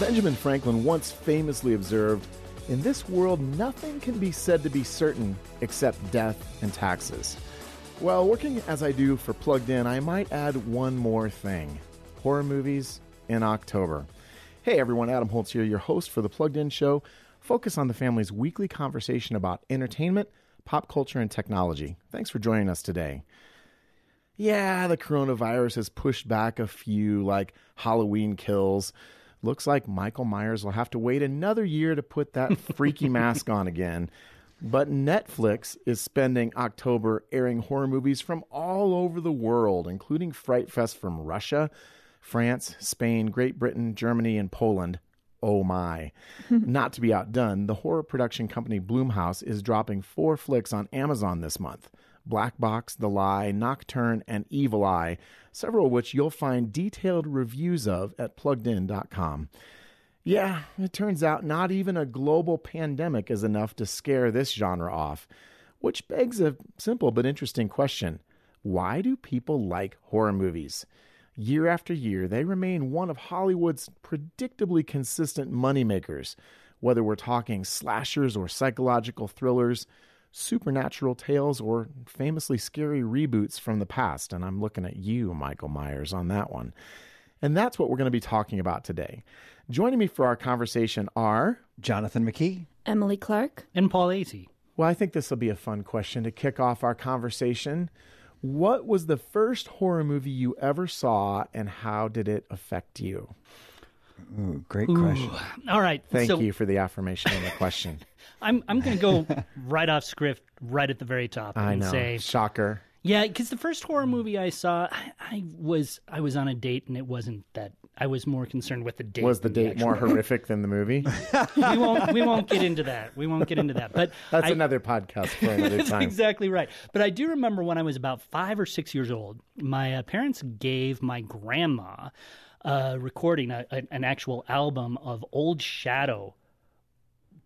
Benjamin Franklin once famously observed In this world, nothing can be said to be certain except death and taxes. Well, working as I do for Plugged In, I might add one more thing horror movies in October. Hey everyone, Adam Holz here, your host for the Plugged In Show. Focus on the family's weekly conversation about entertainment, pop culture, and technology. Thanks for joining us today. Yeah, the coronavirus has pushed back a few, like Halloween kills. Looks like Michael Myers will have to wait another year to put that freaky mask on again. But Netflix is spending October airing horror movies from all over the world, including Fright Fest from Russia, France, Spain, Great Britain, Germany, and Poland. Oh my. Not to be outdone, the horror production company Blumhouse is dropping four flicks on Amazon this month Black Box, The Lie, Nocturne, and Evil Eye, several of which you'll find detailed reviews of at pluggedin.com. Yeah, it turns out not even a global pandemic is enough to scare this genre off, which begs a simple but interesting question Why do people like horror movies? Year after year, they remain one of Hollywood's predictably consistent moneymakers, whether we're talking slashers or psychological thrillers, supernatural tales, or famously scary reboots from the past. And I'm looking at you, Michael Myers, on that one. And that's what we're going to be talking about today. Joining me for our conversation are Jonathan McKee. Emily Clark. And Paul Asay. Well, I think this will be a fun question to kick off our conversation. What was the first horror movie you ever saw, and how did it affect you? Ooh, great question. All right. Thank so you for the affirmation and the question. I'm I'm going to go right off script, right at the very top, I and know. say, Shocker. yeah, because the first horror movie I saw, I, I was I was on a date, and it wasn't that. I was more concerned with the date. Was the date more actual- horrific than the movie? we won't we won't get into that. We won't get into that. But That's I- another podcast for another That's time. exactly right. But I do remember when I was about five or six years old, my uh, parents gave my grandma a recording, a, a- an actual album of old Shadow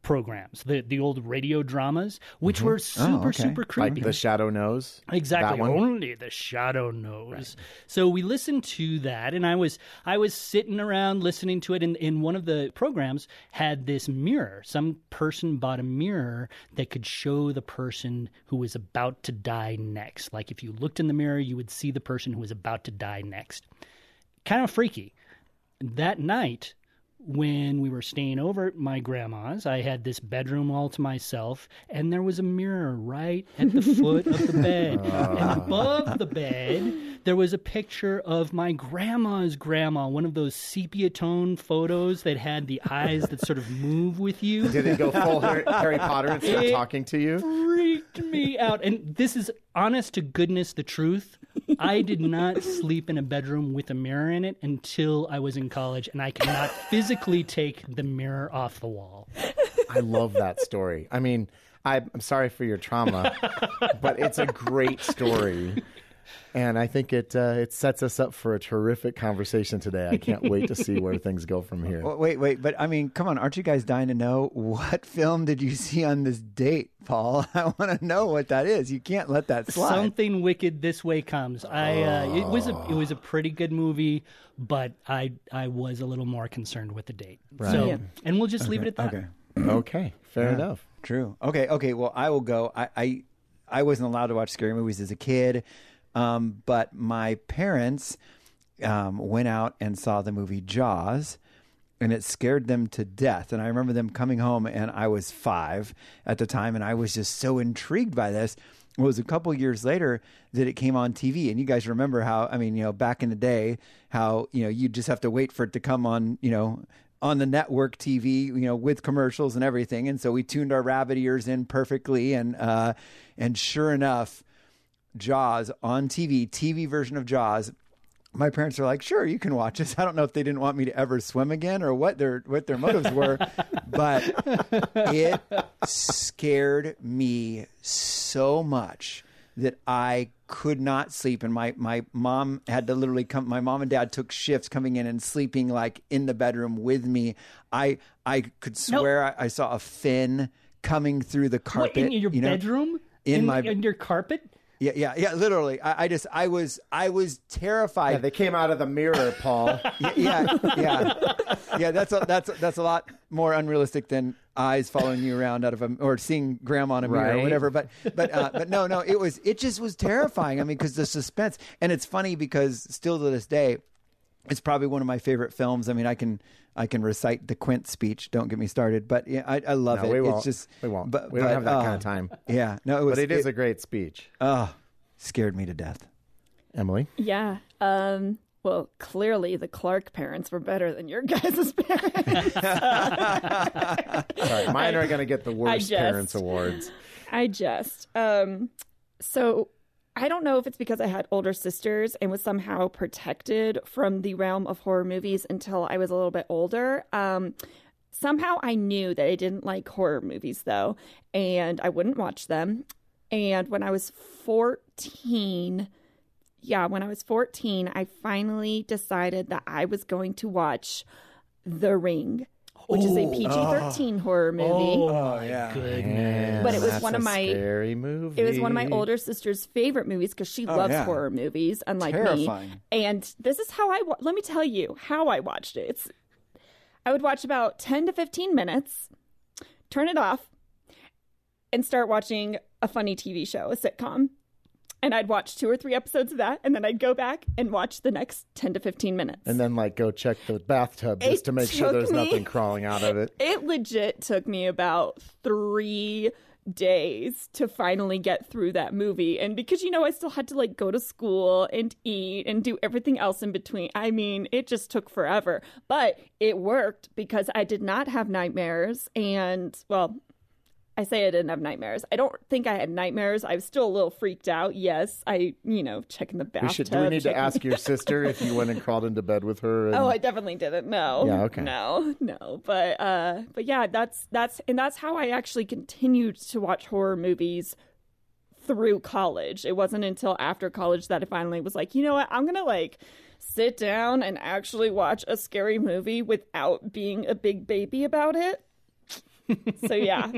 programs, the the old radio dramas, which mm-hmm. were oh, super okay. super Like creepy. the shadow knows. Exactly. Only the shadow knows. So we listened to that, and I was I was sitting around listening to it. And in one of the programs had this mirror. Some person bought a mirror that could show the person who was about to die next. Like if you looked in the mirror, you would see the person who was about to die next. Kind of freaky. That night, when we were staying over at my grandma's, I had this bedroom all to myself, and there was a mirror right at the foot of the bed. And ah. above the bed, there was a picture of my grandma's grandma, one of those sepia tone photos that had the eyes that sort of move with you. Did it go full Harry, Harry Potter and start It- talking to you? freaked me out. And this is honest to goodness the truth. I did not sleep in a bedroom with a mirror in it until I was in college, and I could not physically take the mirror off the wall. I love that story. I mean, I, I'm sorry for your trauma, but it's a great story. And I think it uh, it sets us up for a terrific conversation today. I can't wait to see where things go from here. Well, wait, wait, but I mean, come on, aren't you guys dying to know what film did you see on this date, Paul? I want to know what that is. You can't let that slide. Something wicked this way comes. I uh, it was a it was a pretty good movie, but I I was a little more concerned with the date. Right. So Yeah. and we'll just leave it at that. Okay, Okay, fair Yeah. enough. true. Okay, okay. Well, I will go. I, I, I wasn't allowed to watch scary movies as a kid, um, but my parents um, went out and saw the movie Jaws. and it scared them to death. And I remember them coming home, and I was five at the time, and I was just so intrigued by this. It was a couple years later that it came on TV, and you guys remember how I mean, you know, back in the day, how you know you just have to wait for it to come on, you know, on the network TV, you know, with commercials and everything. And so we tuned our rabbit ears in perfectly, and uh, and sure enough, Jaws on TV, TV version of Jaws. My parents are like, "Sure, you can watch this." I don't know if they didn't want me to ever swim again or what their what their motives were, but it scared me so much that I could not sleep. And my my mom had to literally come. My mom and dad took shifts coming in and sleeping like in the bedroom with me. I I could swear I, I saw a fin coming through the What, carpet in your you know? bedroom? In my- in your carpet? Yeah, yeah, yeah. Literally, I, I just, I was, I was terrified. Yeah, they came out of the mirror, Paul. yeah, yeah, yeah, yeah. That's a, that's that's a lot more unrealistic than eyes following you around out of a or seeing grandma in a mirror or whatever. But but uh, but no, no. It was it just was terrifying. I mean, because the suspense, and it's funny because still to this day, it's probably one of my favorite films. I mean, I can I can recite the Quint speech. Don't get me started. But yeah, I, I love No, it. we won't. It's just we won't. But, we don't but, have that uh, kind of time. Yeah, no, it was. But it is a great speech. oh, scared me to death. Emily, Yeah. Um, well, clearly the Clark parents were better than your guys' parents. sorry, mine are going to get the worst just- parents awards. I just. Um, so I don't know if it's because I had older sisters and was somehow protected from the realm of horror movies until I was a little bit older. Um, somehow I knew that I didn't like horror movies though, and I wouldn't watch them. And when I was 14, yeah, when I was 14, I finally decided that I was going to watch The Ring, which is a PG 13 horror movie. Oh, oh yeah. goodness. But it was That's one of my- scary movie. It was one of my older sister's favorite movies because she oh, loves yeah. horror movies, unlike Terrifying. me. And this is how I wa- let me tell you how I watched it. It's I would watch about ten to fifteen minutes, turn it off, and start watching a funny TV show, a sitcom. And I'd watch two or three episodes of that, and then I'd go back and watch the next ten to fifteen minutes. And then, like, go check the bathtub It just to make sure there's me- nothing crawling out of it. it legit took me about three days to finally get through that movie and because you know i still had to like go to school and eat and do everything else in between i mean it just took forever but it worked because i did not have nightmares and well I say I didn't have nightmares. I don't think I had nightmares. I was still a little freaked out. Yes, I, you know, checking the bathtub. We should. Do we need to ask your sister if you went and crawled into bed with her? And, Oh, I definitely didn't. No. Yeah, okay. No, no. But uh but yeah, that's that's and that's how I actually continued to watch horror movies through college. It wasn't until after college that I finally was like, you know what, I'm gonna like sit down and actually watch a scary movie without being a big baby about it. so yeah.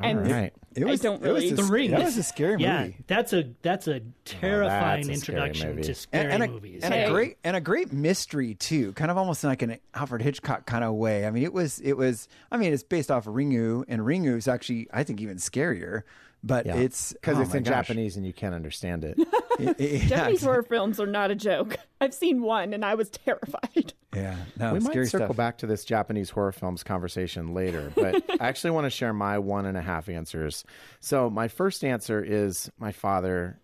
and All right. It I was, don't it was really- a- The Ring. That was a scary yeah, movie. that's a that's a terrifying that's a introduction movie. to scary and, and, a, movies. and Hey. a great and a great mystery too, kind of almost like an Alfred Hitchcock kind of way. I mean, it was it was. I mean, it's based off of Ringu, and Ringu is actually I think even scarier. But Yeah. it's because oh it's in gosh. Japanese and you can't understand it. It- it- yeah, Japanese horror films are not a joke. I've seen one and I was terrified. yeah, no, we might scary circle stuff. back to this Japanese horror films conversation later, but I actually want to share my one and a half answers. So my first answer is my father.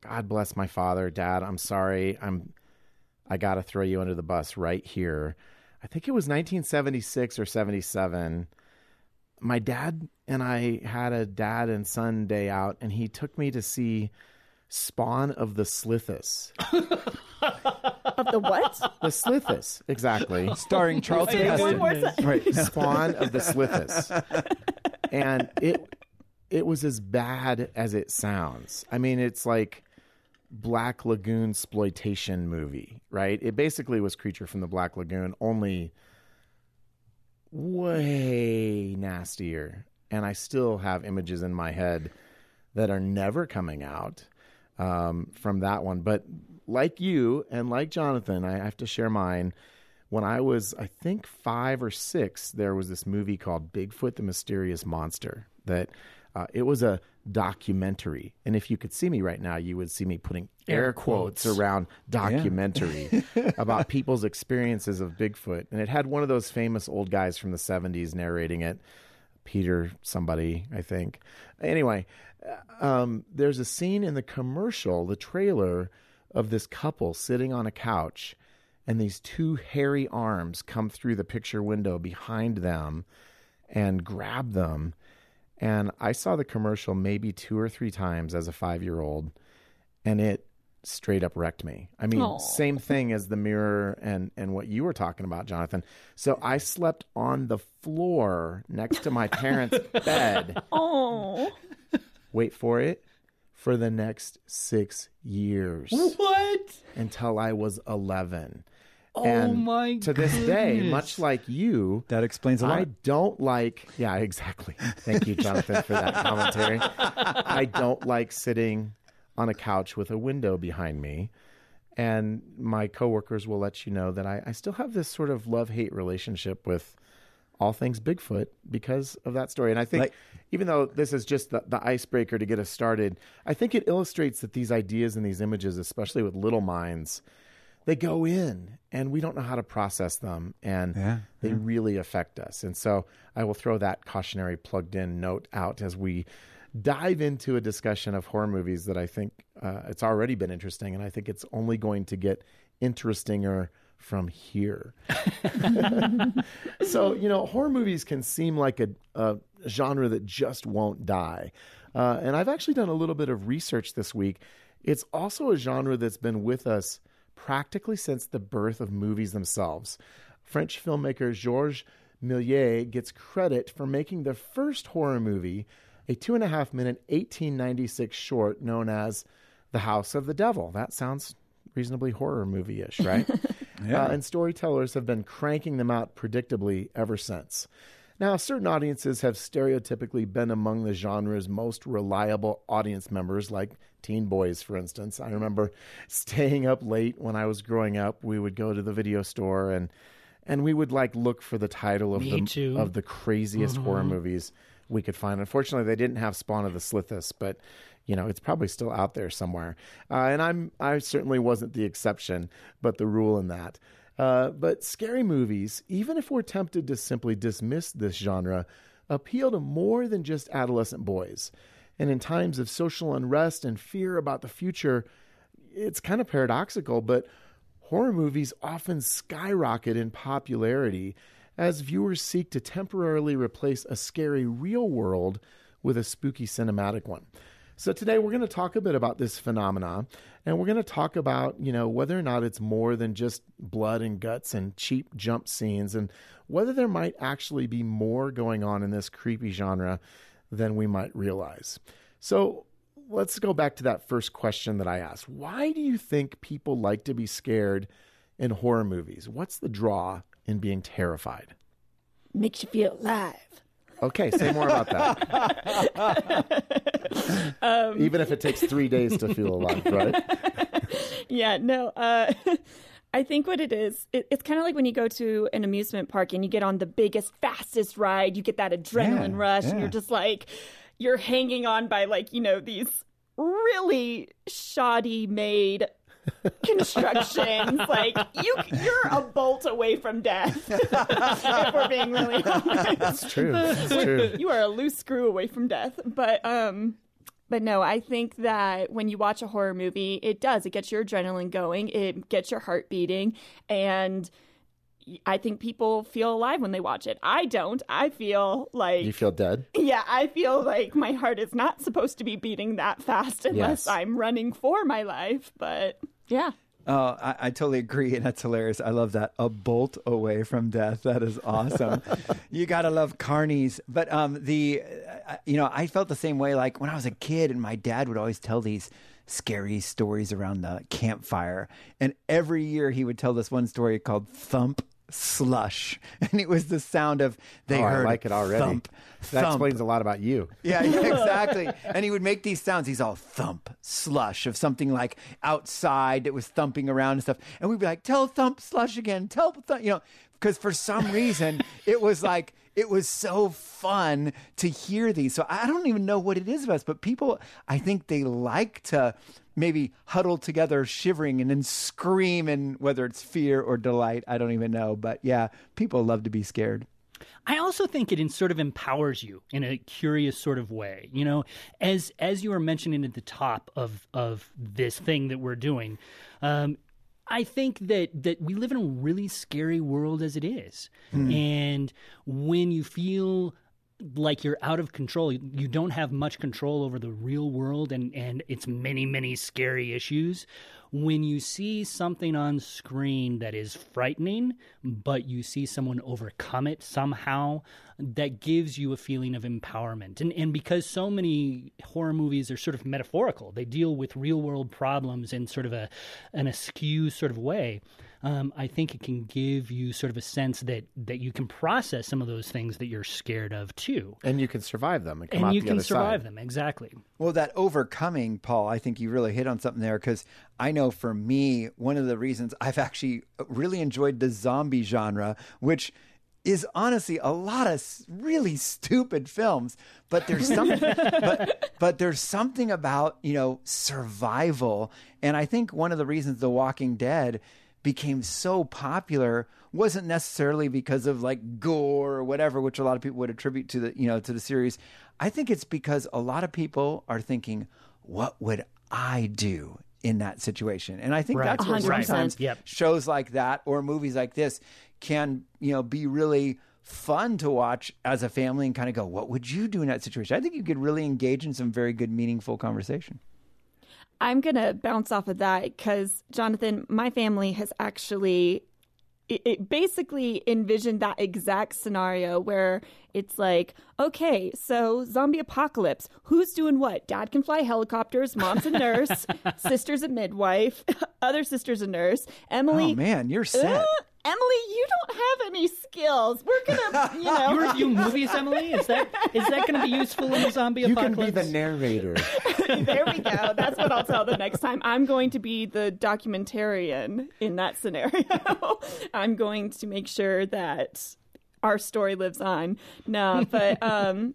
God bless my father, Dad. I'm sorry. I'm. I got to throw you under the bus right here. I think it was 1976 or 77. My dad and I had a dad and son day out, and he took me to see Spawn of the Slithis. Of the what? The Slithis, exactly. starring Charlton Heston. Right. Spawn of the Slithis. And it it was as bad as it sounds. I mean, it's like Black Lagoon exploitation movie, right? It basically was Creature from the Black Lagoon, only way nastier. And I still have images in my head that are never coming out um, from that one. But like you and like Jonathan, I have to share mine. When I was, I think, five or six, there was this movie called Bigfoot the Mysterious Monster that uh, it was a documentary. And if you could see me right now, you would see me putting air, Air quotes. quotes. around documentary about people's experiences of Bigfoot. And it had one of those famous old guys from the 70s narrating it. Peter somebody, I think. Anyway, uh, um, there's a scene in the commercial, the trailer, of this couple sitting on a couch, and these two hairy arms come through the picture window behind them and grab them. And I saw the commercial maybe two or three times as a five year old, and it straight up wrecked me. I mean, Aw. same thing as the mirror and and what you were talking about, Jonathan. So I slept on the floor next to my parents' bed. Oh. Wait for it. For the next six years what? until I was 11. Oh and my to this day, much like you, That explains a lot. I don't like. Yeah, exactly. Thank you, Jonathan, for that commentary. I don't like sitting on a couch with a window behind me. And my coworkers will let you know that I, I still have this sort of love hate relationship with all things Bigfoot because of that story. And I think, Like- even though this is just the, the icebreaker to get us started, I think it illustrates that these ideas and these images, especially with little minds, they go in and we don't know how to process them and Yeah, they really affect us. And so I will throw that cautionary plugged in note out as we dive into a discussion of horror movies that I think uh, it's already been interesting and I think it's only going to get interestinger from here. so, you know, horror movies can seem like a, a genre that just won't die. Uh, and I've actually done a little bit of research this week. It's also a genre that's been with us practically since the birth of movies themselves. French filmmaker Georges Méliès gets credit for making the first horror movie, a two and a half minute 1896 short known as The House of the Devil. That sounds reasonably horror movie ish, right? Yeah. Uh, and storytellers have been cranking them out predictably ever since. Now, certain audiences have stereotypically been among the genre's most reliable audience members, like teen boys, for instance. I remember staying up late when I was growing up. We would go to the video store and and we would like look for the title of Me the too. of the craziest horror movies we could find. Unfortunately, they didn't have Spawn of the Slithis, but you know it's probably still out there somewhere. Uh, and I'm I certainly wasn't the exception, but the rule in that. Uh, but scary movies, even if we're tempted to simply dismiss this genre, appeal to more than just adolescent boys. And in times of social unrest and fear about the future, it's kind of paradoxical, but horror movies often skyrocket in popularity as viewers seek to temporarily replace a scary real world with a spooky cinematic one. So today we're going to talk a bit about this phenomena and we're going to talk about, you know, whether or not it's more than just blood and guts and cheap jump scenes and whether there might actually be more going on in this creepy genre than we might realize. So let's go back to that first question that I asked. Why do you think people like to be scared in horror movies? What's the draw in being terrified? Makes you feel alive. Okay, say more about that. Even if it takes three days to feel alive, right? Yeah, no. Uh, I think what it is, it, it's kind of like when you go to an amusement park and you get on the biggest, fastest ride. You get that adrenaline Yeah, rush, and you're just like, you're hanging on by like you know these really shoddy made constructions. like you, you're a bolt away from death. if we're being really honest. It's true. It's true. you are a loose screw away from death. But um but no, I think that when you watch a horror movie, it does. It gets your adrenaline going, it gets your heart beating, and I think people feel alive when they watch it. I don't. I feel like You feel dead? yeah, I feel like my heart is not supposed to be beating that fast unless Yes. I'm running for my life. But yeah. Oh, I, I totally agree, and that's hilarious. I love that. A bolt away from death. That is awesome. you gotta love carnies. But um, the, uh, you know, I felt the same way. Like when I was a kid, and my dad would always tell these scary stories around the campfire, and every year he would tell this one story called Thump Slush, and it was the sound of they oh, I heard like it already. Thump, that explains a lot about you. Yeah, yeah, exactly. and he would make these sounds. He's all thump, slush of something like outside that was thumping around and stuff. And we'd be like, tell thump, slush again, tell thump, you know, because for some reason it was like, it was so fun to hear these. So I don't even know what it is of us, but people, I think they like to maybe huddle together, shivering, and then scream, and whether it's fear or delight, I don't even know. But yeah, people love to be scared. I also think it sort of empowers you in a curious sort of way. You know, as as you were mentioning at the top of of this thing that we're doing, um, I think that that we live in a really scary world as it is, hmm. and when you feel like you're out of control, you, you don't have much control over the real world and and its many many scary issues. When you see something on screen that is frightening, but you see someone overcome it somehow, that gives you a feeling of empowerment. And and because so many horror movies are sort of metaphorical, they deal with real world problems in sort of a an askew sort of way. Um, I think it can give you sort of a sense that that you can process some of those things that you're scared of too, And you can survive them and come and out you the can other survive side. them exactly. Well, that overcoming, Paul, I think you really hit on something there because I know for me, one of the reasons I've actually really enjoyed the zombie genre, which is honestly a lot of really stupid films, but there's some, but but there's something about you know survival, and I think one of the reasons The Walking Dead became so popular wasn't necessarily because of like gore or whatever, which a lot of people would attribute to the you know to the series. I think it's because a lot of people are thinking, "What would I do in that situation?" And I think Right. that's where 100%. sometimes Yep. shows like that or movies like this can you know be really fun to watch as a family and kind of go, "What would you do in that situation?" I think you could really engage in some very good, meaningful conversation. I'm going to bounce off of that because, Jonathan, my family has actually it, it basically envisioned that exact scenario where it's like, okay, so zombie apocalypse. Who's doing what? Dad can fly helicopters. Mom's a nurse. sister's a midwife. Other sister's a nurse. Emily. Oh man, you're set. Uh, Emily, you don't have any skills. We're gonna, you know. You review movies, Emily. Is that is that going to be useful in the zombie You can apocalypse? be the narrator. there we go. That's what I'll tell the next time. I'm going to be the documentarian in that scenario. I'm going to make sure that our story lives on. No, but um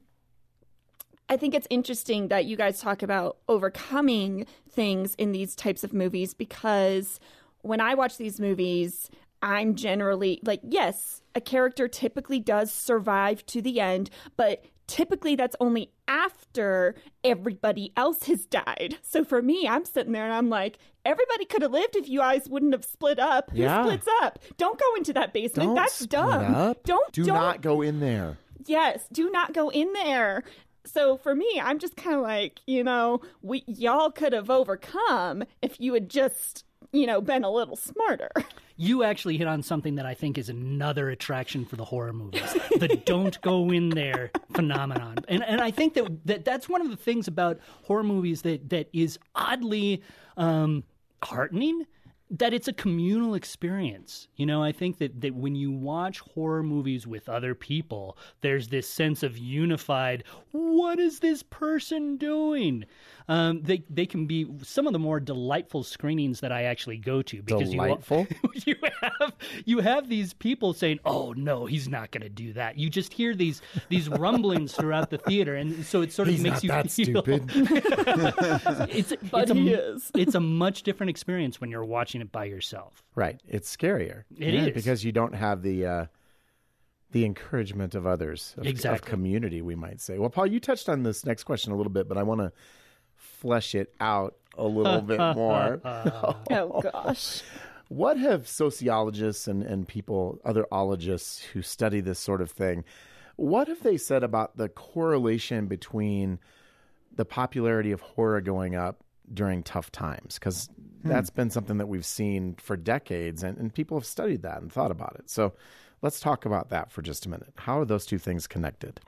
I think it's interesting that you guys talk about overcoming things in these types of movies because when I watch these movies, I'm generally like, yes, a character typically does survive to the end, but typically that's only after everybody else has died. So for me, I'm sitting there and I'm like, everybody could have lived if you guys wouldn't have split up. Yeah. Who splits up? Don't go into that basement. Don't that's dumb. up. Don't do don't not go in there. yes do not go in there so for me i'm just kind of like you know we y'all could have overcome if you had just you know been a little smarter You actually hit on something that I think is another attraction for the horror movies, the "don't go in there" phenomenon, and and I think that, that that's one of the things about horror movies that that is oddly um, heartening. That it's a communal experience. You know, I think that, that when you watch horror movies with other people, there's this sense of unified, what is this person doing? Um, they, they can be some of the more delightful screenings that I actually go to because you Delightful? you have you have these people saying, "Oh no, he's not going to do that." You just hear these these rumblings throughout the theater, and so it sort of He's makes not you that feel stupid. it's But it's a, he is. it's a much different experience when you're watching it by yourself. right. It's scarier. It It is is. because you don't have the uh, the encouragement of others, of, of community, we might say. Well, Paul, you touched on this next question a little bit, but I want to flesh it out a little bit more. oh gosh What have sociologists and, and people, other ologists who study this sort of thing, what have they said about the correlation between the popularity of horror going up during tough times? Because that's been something that we've seen for decades, and, and people have studied that and thought about it. So let's talk about that for just a minute. How are those two things connected?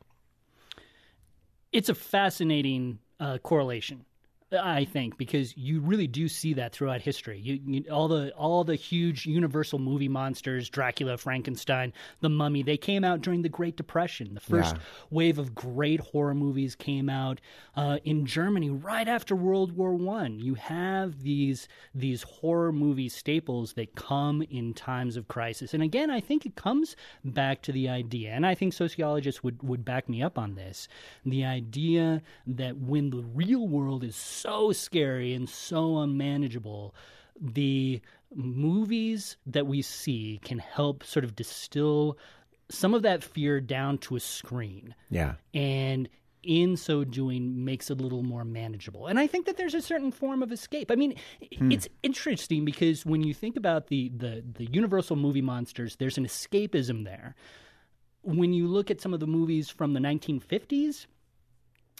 It's a fascinating uh, correlation. I think because you really do see that throughout history. You, you, all the all the huge universal movie monsters, Dracula, Frankenstein, The Mummy, they came out during the Great Depression. The first Yeah. wave of great horror movies came out uh, in Germany right after World War One. You have these these horror movie staples that come in times of crisis, and again, I think it comes back to the idea, and I think sociologists would would back me up on this: the idea that when the real world is so scary and so unmanageable, the movies that we see can help sort of distill some of that fear down to a screen. Yeah. and in so doing makes it a little more manageable. And i think that there's a certain form of escape. I mean i- it's interesting because when you think about the, the the universal movie monsters there's an escapism there. When you look at some of the movies from the 1950s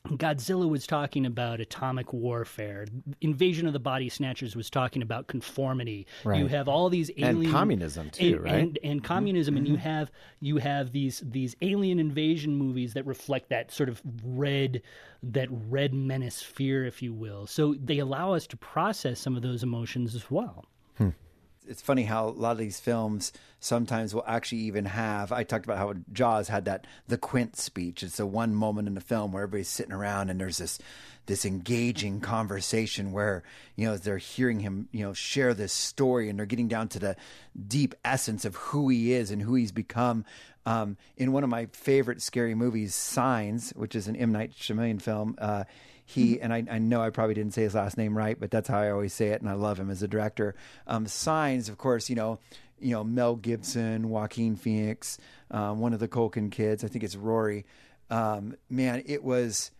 Godzilla was talking about atomic warfare. Invasion of the Body Snatchers was talking about conformity. You have all these And alien communism, too, and, right? And, and communism, and you mm-hmm. have you have these these alien invasion movies that reflect that sort of red that red menace fear, if you will. So they allow us to process some of those emotions as well. Hmm. It's funny how a lot of these films sometimes will actually even have. I talked about how Jaws had that the Quint speech. It's the one moment in the film where everybody's sitting around and there's this this engaging conversation where you know they're hearing him you know share this story and they're getting down to the deep essence of who he is and who he's become. Um, in one of my favorite scary movies, Signs, which is an M Night Shyamalan film. Uh, he and I, I, know I probably didn't say his last name right, but that's how I always say it, and I love him as a director. Um, Signs, of course, you know, you know Mel Gibson, Joaquin Phoenix, um, one of the Culkin kids. I think it's Rory. Um, man, it was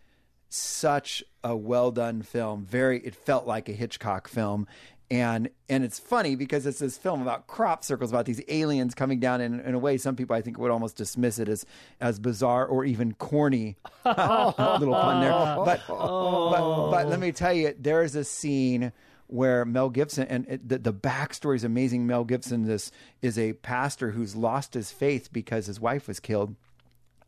such a well done film. Very, it felt like a Hitchcock film, and and it's funny because it's this film about crop circles about these aliens coming down in, in a way some people I think would almost dismiss it as as bizarre or even corny. Little pun there. But, oh. but but let me tell you there is a scene where Mel Gibson and it, the, the backstory is amazing. Mel Gibson this is a pastor who's lost his faith because his wife was killed.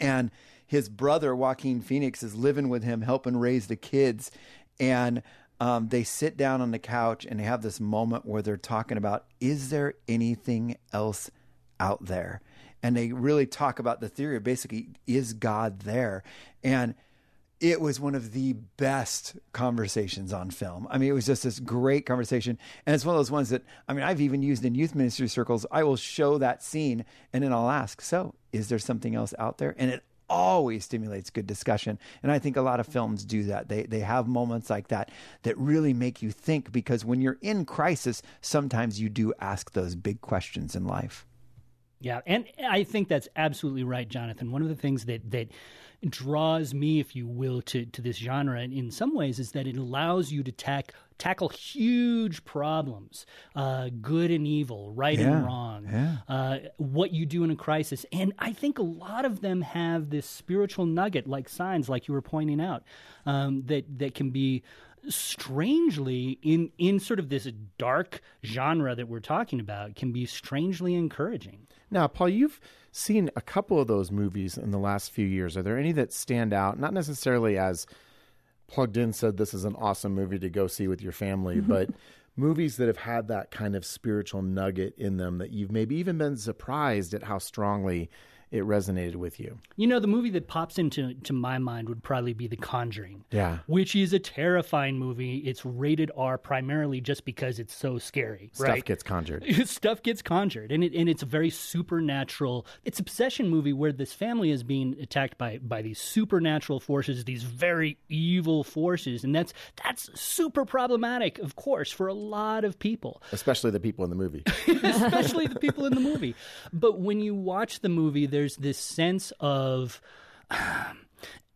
And his brother Joaquin Phoenix is living with him helping raise the kids. And um, they sit down on the couch and they have this moment where they're talking about is there anything else out there and they really talk about the theory of basically is god there and it was one of the best conversations on film. I mean, it was just this great conversation. And it's one of those ones that, I mean, I've even used in youth ministry circles. I will show that scene and then I'll ask, so is there something else out there? And it always stimulates good discussion. And I think a lot of films do that. They they have moments like that that really make you think because when you're in crisis, sometimes you do ask those big questions in life. Yeah, and I think that's absolutely right, Jonathan. One of the things that that draws me, if you will, to to this genre in some ways is that it allows you to tack tackle huge problems, uh, good and evil, right yeah, and wrong, yeah. uh, what you do in a crisis. And I think a lot of them have this spiritual nugget, like signs, like you were pointing out, um, that that can be strangely in in sort of this dark genre that we're talking about can be strangely encouraging. Now, Paul, you've seen a couple of those movies in the last few years. Are there any that stand out? Not necessarily as plugged in said this is an awesome movie to go see with your family, mm-hmm. but movies that have had that kind of spiritual nugget in them that you've maybe even been surprised at how strongly it resonated with you? You know, the movie that pops into to my mind would probably be The Conjuring. Yeah. Which is a terrifying movie. It's rated R primarily just because it's so scary. Stuff right? gets conjured. Stuff gets conjured. And it and it's a very supernatural it's a possession movie where this family is being attacked by by these supernatural forces, these very evil forces. And that's that's super problematic, of course, for a lot of people. Especially the people in the movie. Especially the people in the movie. But when you watch the movie, there's this sense of.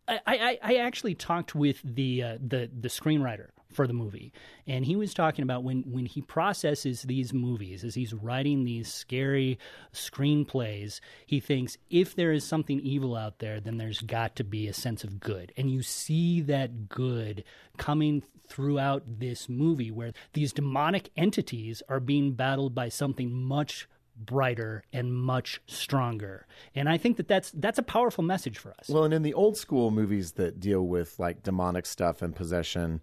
I, I, I actually talked with the uh, the the screenwriter for the movie, and he was talking about when when he processes these movies as he's writing these scary screenplays, he thinks if there is something evil out there, then there's got to be a sense of good, and you see that good coming throughout this movie, where these demonic entities are being battled by something much brighter and much stronger. And I think that that's that's a powerful message for us. Well, and in the old school movies that deal with like demonic stuff and possession,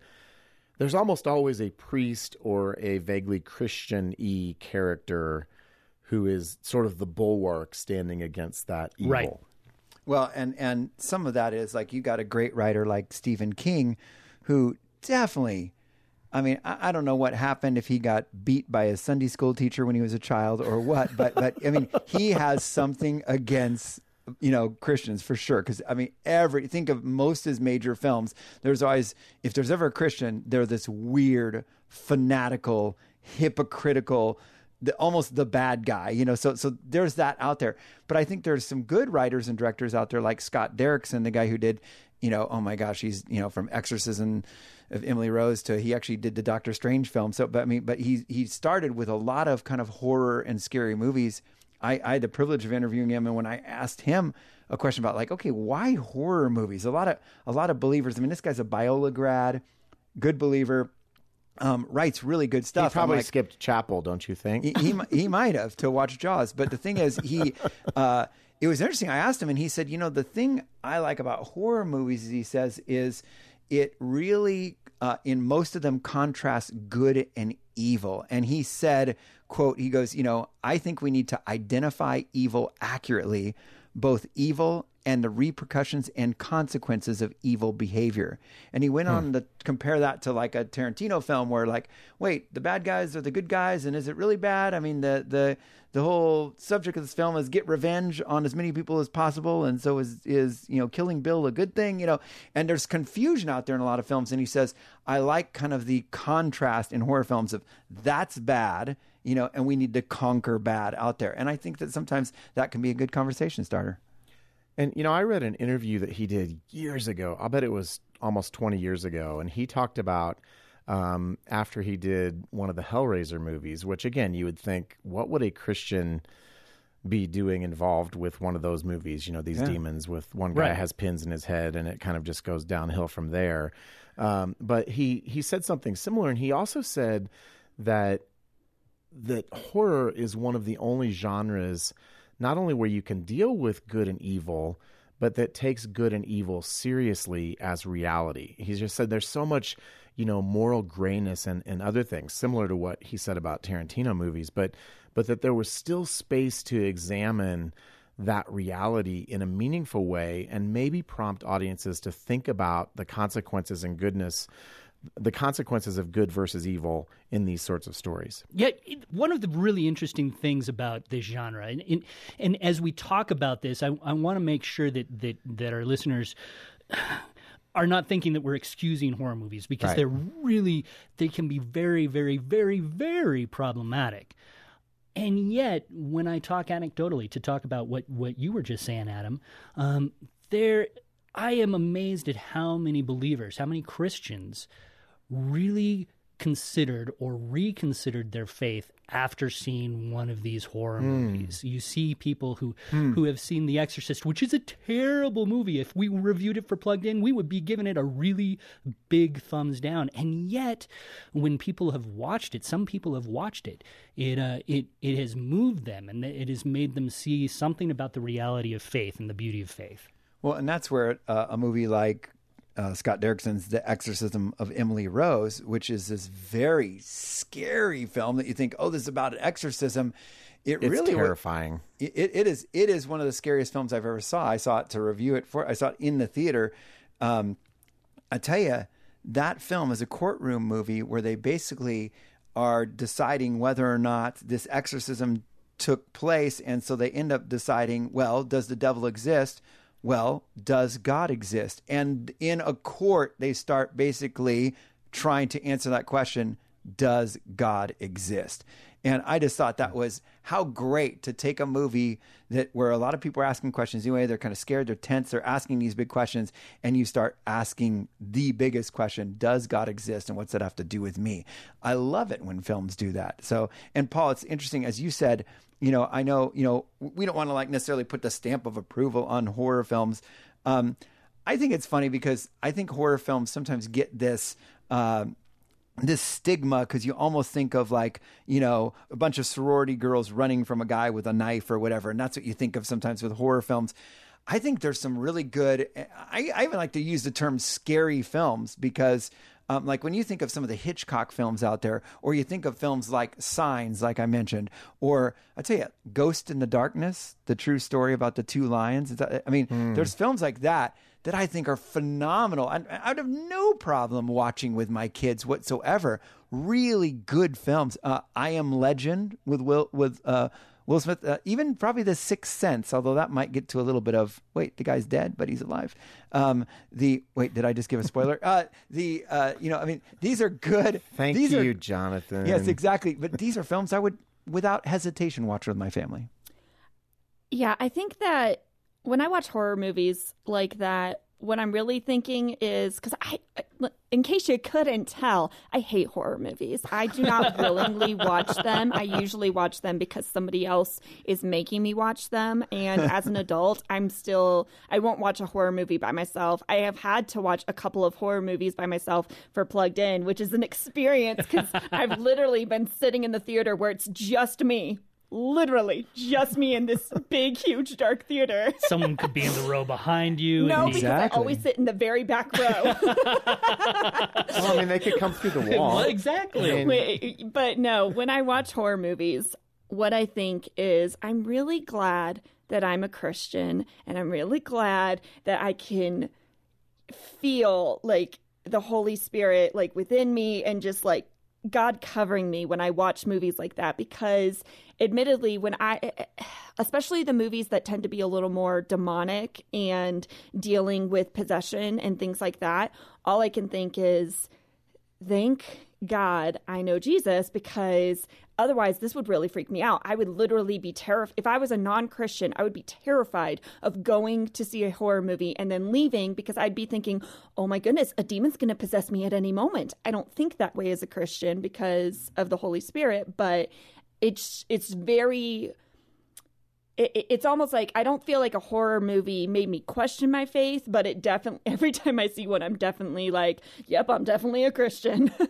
there's almost always a priest or a vaguely Christian e character who is sort of the bulwark standing against that evil. Right. Well, and and some of that is like you got a great writer like Stephen King who definitely I mean, I, I, don't know what happened if he got beat by a Sunday school teacher when he was a child or what, but but I mean, he has something against you know Christians for sure. Because I mean, every think of most of his major films. There's always if there's ever a Christian, they're this weird, fanatical, hypocritical. The, almost the bad guy, you know. So, so there's that out there. But I think there's some good writers and directors out there, like Scott Derrickson, the guy who did, you know, oh my gosh, he's you know from Exorcism of Emily Rose to he actually did the Doctor Strange film. So, but I mean, but he he started with a lot of kind of horror and scary movies. I, I had the privilege of interviewing him, and when I asked him a question about like, okay, why horror movies? A lot of a lot of believers. I mean, this guy's a Biola grad, good believer. Um, writes really good stuff. He probably like, skipped chapel, don't you think? he, he, he might have to watch Jaws, but the thing is, he uh, it was interesting. I asked him, and he said, you know, the thing I like about horror movies, he says, is it really, uh, in most of them, contrasts good and evil. And he said, quote, he goes, you know, I think we need to identify evil accurately, both evil and the repercussions and consequences of evil behavior. And he went hmm. on to compare that to like a Tarantino film where like, wait, the bad guys are the good guys and is it really bad? I mean, the the the whole subject of this film is get revenge on as many people as possible and so is is, you know, killing Bill a good thing, you know? And there's confusion out there in a lot of films and he says, I like kind of the contrast in horror films of that's bad, you know, and we need to conquer bad out there. And I think that sometimes that can be a good conversation starter. And you know, I read an interview that he did years ago. I'll bet it was almost 20 years ago, and he talked about um, after he did one of the Hellraiser movies, which again, you would think, what would a Christian be doing involved with one of those movies? You know, these demons with one guy Right. has pins in his head, and it kind of just goes downhill from there. Um, but he he said something similar, and he also said that that horror is one of the only genres not only where you can deal with good and evil but that takes good and evil seriously as reality. He just said there's so much you know moral grayness and, and other things similar to what he said about tarantino movies but but that there was still space to examine that reality in a meaningful way and maybe prompt audiences to think about the consequences and goodness the consequences of good versus evil in these sorts of stories. Yeah, one of the really interesting things about this genre, and and, and as we talk about this, I, I want to make sure that, that that our listeners are not thinking that we're excusing horror movies because Right. they're really they can be very, very, very, very problematic. And yet, when I talk anecdotally to talk about what, what you were just saying, Adam, um, there, I am amazed at how many believers, how many Christians really considered or reconsidered their faith after seeing one of these horror movies. You see people who who have seen The Exorcist, which is a terrible movie. If we reviewed it for Plugged In, we would be giving it a really big thumbs down. And yet, when people have watched it, some people have watched it. It uh, it it has moved them, and it has made them see something about the reality of faith and the beauty of faith. Well, and that's where uh, a movie like uh, Scott Derrickson's The Exorcism of Emily Rose, which is this very scary film that you think, oh, this is about an exorcism. It It's really terrifying. it, it is it is one of the scariest films I've ever saw. I saw it to review it for. I saw it in the theater. Um, I tell you, that film is a courtroom movie where they basically are deciding whether or not this exorcism took place, and so they end up deciding, well, does the devil exist? Well, does God exist? And in a court, they start basically trying to answer that question does God exist? And I just thought that was how great to take a movie that where a lot of people are asking questions anyway, they're kind of scared, they're tense, they're asking these big questions, and you start asking the biggest question, does God exist and what's that have to do with me? I love it when films do that. So and Paul, it's interesting, as you said, you know, I know, you know, we don't want to like necessarily put the stamp of approval on horror films. Um, I think it's funny because I think horror films sometimes get this um this stigma because you almost think of like you know a bunch of sorority girls running from a guy with a knife or whatever and that's what you think of sometimes with horror films. I think there's some really good i, I even like to use the term scary films because um, like when you think of some of the hitchcock films out there or you think of films like signs like i mentioned or i tell you ghost in the darkness the true story about the two lions i mean there's films like that that I think are phenomenal. And I would have no problem watching with my kids whatsoever. Really good films. Uh, I Am Legend with Will with uh, Will Smith. Uh, even probably The Sixth Sense, although that might get to a little bit of wait, the guy's dead, but he's alive. Um, the wait, did I just give a spoiler? uh, the uh, you know, I mean, these are good. Thank these you, Are, Jonathan. yes, exactly. But these are films I would, without hesitation, watch with my family. Yeah, I think that when I watch horror movies like that, what I'm really thinking is because I, in case you couldn't tell, I hate horror movies. I do not willingly watch them. I usually watch them because somebody else is making me watch them. And as an adult, I'm still, I won't watch a horror movie by myself. I have had to watch a couple of horror movies by myself for Plugged In, which is an experience because I've literally been sitting in the theater where it's just me literally just me in this big, huge, dark theater. Someone could be in the row behind you. No, and because be- I always sit in the very back row. Well, I mean, they could come through the wall. Well, exactly. I mean- Wait, but no, when I watch horror movies, what I think is I'm really glad that I'm a Christian and I'm really glad that I can feel like the Holy Spirit like within me and just like God covering me when I watch movies like that because admittedly when I eh, eh, especially the movies that tend to be a little more demonic and dealing with possession and things like that all I can think is thank God I know Jesus because otherwise this would really freak me out. I would literally be terrified. If I was a non Christian, I would be terrified of going to see a horror movie and then leaving because I'd be thinking, oh my goodness, a demon's going to possess me at any moment. I don't think that way as a Christian because of the Holy Spirit, but it's it's very it, it- it's almost like I don't feel like a horror movie made me question my faith, but it definitely every time I see one, I'm definitely like, yep, I'm definitely a Christian.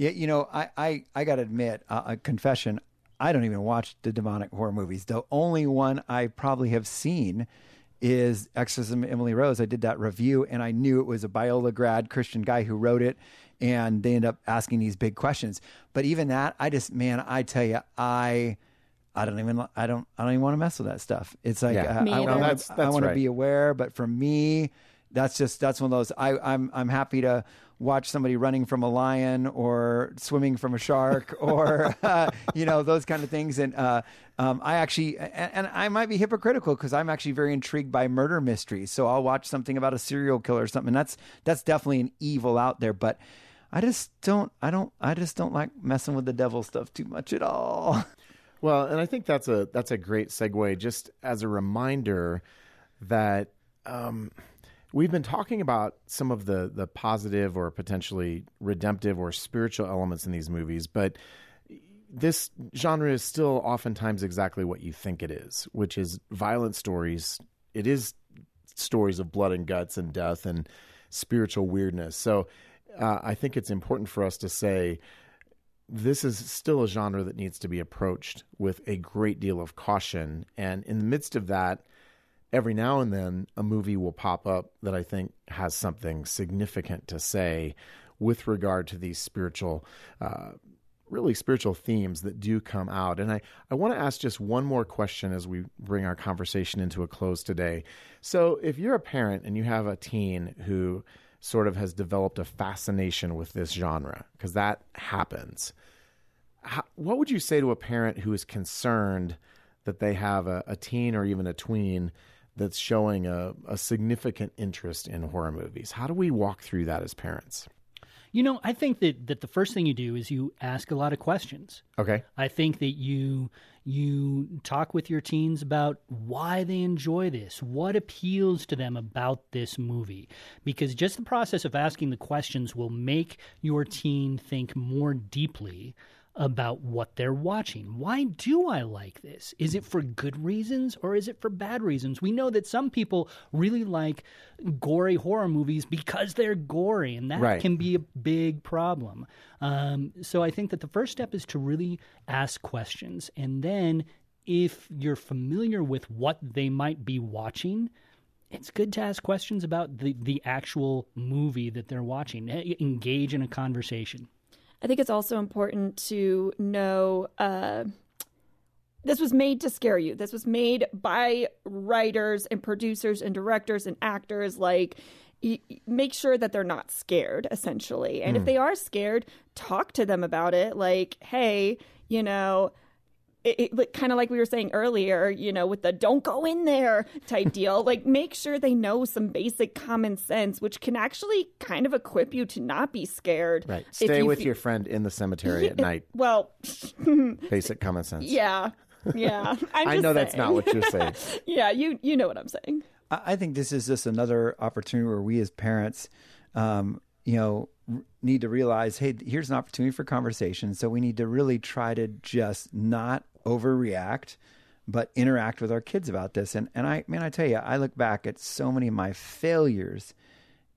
Yeah, you know, I I, I got to admit, uh, a confession. I don't even watch the demonic horror movies. The only one I probably have seen is Exorcism Emily Rose. I did that review, and I knew it was a Biola grad Christian guy who wrote it, and they end up asking these big questions. But even that, I just man, I tell you, I. I don't even. I don't. I don't even want to mess with that stuff. It's like Yeah. uh, I. I, No, wanna- that's- I that's want to right. be aware, but for me, that's just that's one of those. I, I'm I'm happy to watch somebody running from a lion or swimming from a shark or uh, you know those kind of things. And uh, um, I actually and, and I might be hypocritical because I'm actually very intrigued by murder mysteries. So I'll watch something about a serial killer or something. And that's that's definitely an evil out there, but. I just don't. I don't. I just don't like messing with the devil stuff too much at all. Well, and I think that's a that's a great segue. Just as a reminder that um, we've been talking about some of the the positive or potentially redemptive or spiritual elements in these movies, but this genre is still oftentimes exactly what you think it is, which is violent stories. It is stories of blood and guts and death and spiritual weirdness. So uh, I think it's important for us to say this is still a genre that needs to be approached with a great deal of caution. And in the midst of that, every now and then a movie will pop up that I think has something significant to say with regard to these spiritual, uh, really spiritual themes that do come out. And I, I want to ask just one more question as we bring our conversation into a close today. So, if you're a parent and you have a teen who sort of has developed a fascination with this genre, because that happens, how, what would you say to a parent who is concerned that they have a, a teen or even a tween that's showing a, a significant interest in horror movies? How do we walk through that as parents? You know, I think that, that the first thing you do is you ask a lot of questions. Okay. I think that you you talk with your teens about why they enjoy this, what appeals to them about this movie, because just the process of asking the questions will make your teen think more deeply about what they're watching. Why do I like this? Is it for good reasons or is it for bad reasons? We know that some people really like gory horror movies because they're gory, and that Right. can be a big problem. Um, so I think that the first step is to really ask questions. And then if you're familiar with what they might be watching, it's good to ask questions about the, the actual movie that they're watching. Engage in a conversation. I think it's also important to know uh, this was made to scare you. This was made by writers and producers and directors and actors. Like, y- make sure that they're not scared, essentially. And if they are scared, talk to them about it. Like, hey, you know, it, it, kind of like we were saying earlier, you know, with the don't go in there type deal, like make sure they know some basic common sense, which can actually kind of equip you to not be scared. Right. Stay you with fe- your friend in the cemetery at night. Well, Basic common sense. yeah. Yeah. I'm I just know that's not what you're saying. yeah, you you know what I'm saying. I I think this is just another opportunity where we as parents, um, you know, need to realize, hey, here's an opportunity for conversation. So we need to really try to just not overreact, but interact with our kids about this. And and I man, I tell you, I look back at so many of my failures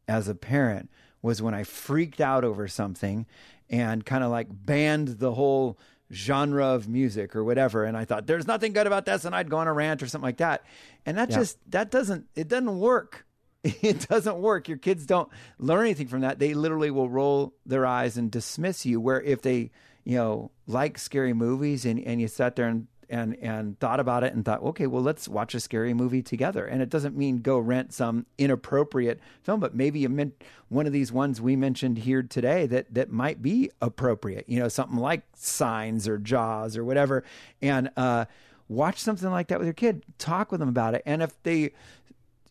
as a parent was when I freaked out over something and kind of like banned the whole genre of music or whatever and I thought there's nothing good about this and I'd go on a rant or something like that. And that Yeah. just that doesn't it doesn't work. It doesn't work. Your kids don't learn anything from that. They literally will roll their eyes and dismiss you where if they, you know, like scary movies and and you sat there and and and thought about it and thought, okay, well, let's watch a scary movie together. And it doesn't mean go rent some inappropriate film, but maybe you meant one of these ones we mentioned here today that that might be appropriate. You know, something like Signs or Jaws or whatever, and uh, watch something like that with your kid. Talk with them about it, and if they,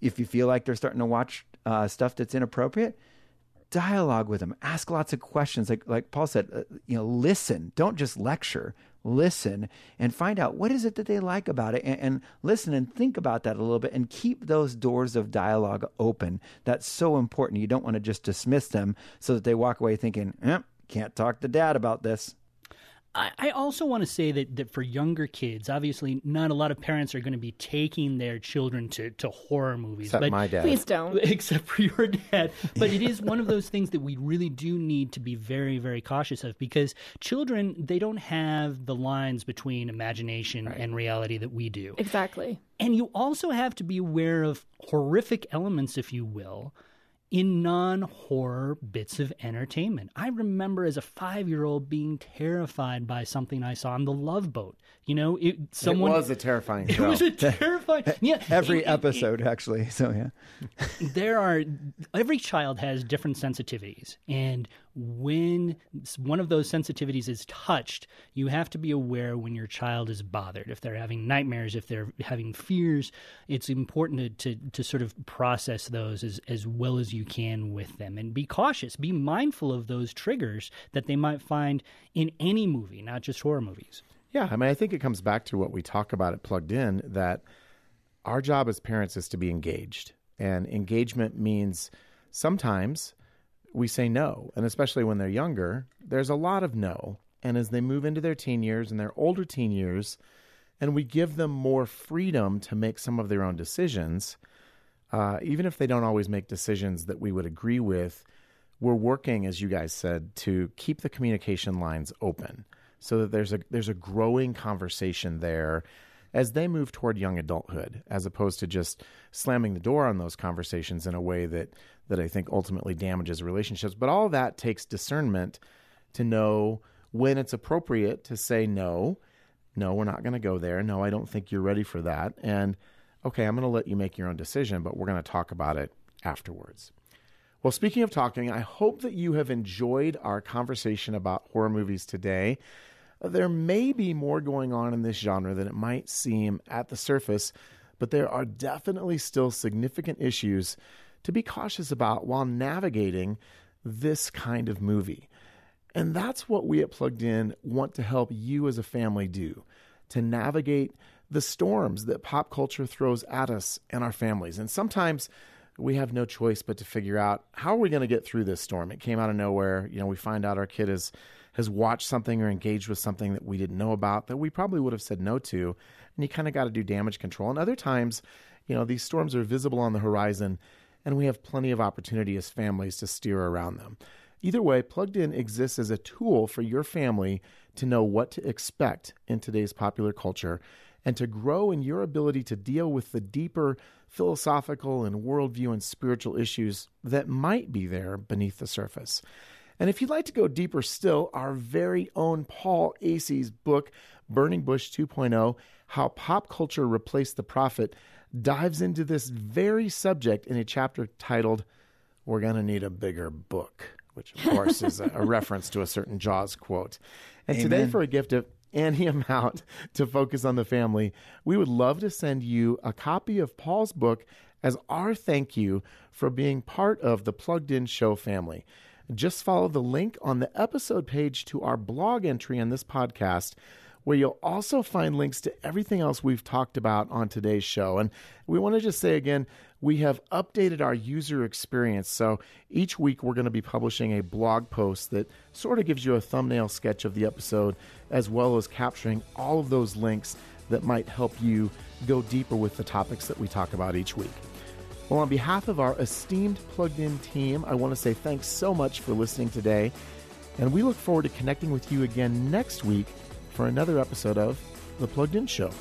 if you feel like they're starting to watch uh, stuff that's inappropriate, dialogue with them ask lots of questions. Like like paul said uh, you know listen. Don't just lecture. Listen and find out what is it that they like about it and, and listen and think about that a little bit and keep those doors of dialogue open. That's so important. You don't want to just dismiss them so that they walk away thinking eh, can't talk to dad about this I, I also want to say that, that for younger kids, obviously, not a lot of parents are going to be taking their children to, to horror movies. Except but my dad. Please don't. except for your dad. But it is one of those things that we really do need to be very, very cautious of because children, they don't have the lines between imagination and reality that we do. Exactly. And you also have to be aware of horrific elements, if you will, in non horror bits of entertainment. I remember as a five year old being terrified by something I saw on the Love Boat. You know, it, someone. it was a terrifying It show. was a terrifying. Yeah, every it- episode actually so yeah there are every child has different sensitivities and when one of those sensitivities is touched you have to be aware when your child is bothered. If they're having nightmares if they're having fears it's important to, to, to sort of process those as, as well as you can with them. And be cautious. Be mindful of those triggers that they might find in any movie not just horror movies. Yeah, I mean, I think it comes back to what we talk about at Plugged In that our job as parents is to be engaged. And engagement means sometimes we say no. And especially when they're younger, there's a lot of no. And as they move into their teen years and their older teen years, and we give them more freedom to make some of their own decisions, uh, even if they don't always make decisions that we would agree with, we're working, as you guys said, to keep the communication lines open so that there's a there's a growing conversation there as they move toward young adulthood, as opposed to just slamming the door on those conversations in a way that that I think ultimately damages relationships. But all that takes discernment to know when it's appropriate to say no, no, we're not going to go there. No, I don't think you're ready for that. And okay, I'm going to let you make your own decision, but we're going to talk about it afterwards. Well, speaking of talking, I hope that you have enjoyed our conversation about horror movies today. There may be more going on in this genre than it might seem at the surface, but there are definitely still significant issues to be cautious about while navigating this kind of movie. And that's what we at Plugged In want to help you as a family do to navigate the storms that pop culture throws at us and our families. And sometimes we have no choice but to figure out how are we going to get through this storm. It came out of nowhere. You know, we find out our kid is has watched something or engaged with something that we didn't know about that we probably would have said no to. And you kind of got to do damage control. And other times, you know, these storms are visible on the horizon and we have plenty of opportunity as families to steer around them. Either way, Plugged In exists as a tool for your family to know what to expect in today's popular culture and to grow in your ability to deal with the deeper philosophical and worldview and spiritual issues that might be there beneath the surface. And if you'd like to go deeper still, our very own Paul Asay's book, Burning Bush 2.0 How Pop Culture Replaced the Prophet, dives into this very subject in a chapter titled We're Gonna Need a Bigger Book, which of course is a, a reference to a certain Jaws quote. And today, for a gift of any amount to focus on the family, we would love to send you a copy of Paul's book as our thank you for being part of the Plugged In Show family. Just follow the link on the episode page to our blog entry on this podcast, where you'll also find links to everything else we've talked about on today's show. And we want to just say again, we have updated our user experience. So each week we're going to be publishing a blog post that sort of gives you a thumbnail sketch of the episode, as well as capturing all of those links that might help you go deeper with the topics that we talk about each week. Well, on behalf of our esteemed Plugged In team, I want to say thanks so much for listening today. And we look forward to connecting with you again next week for another episode of The Plugged In Show.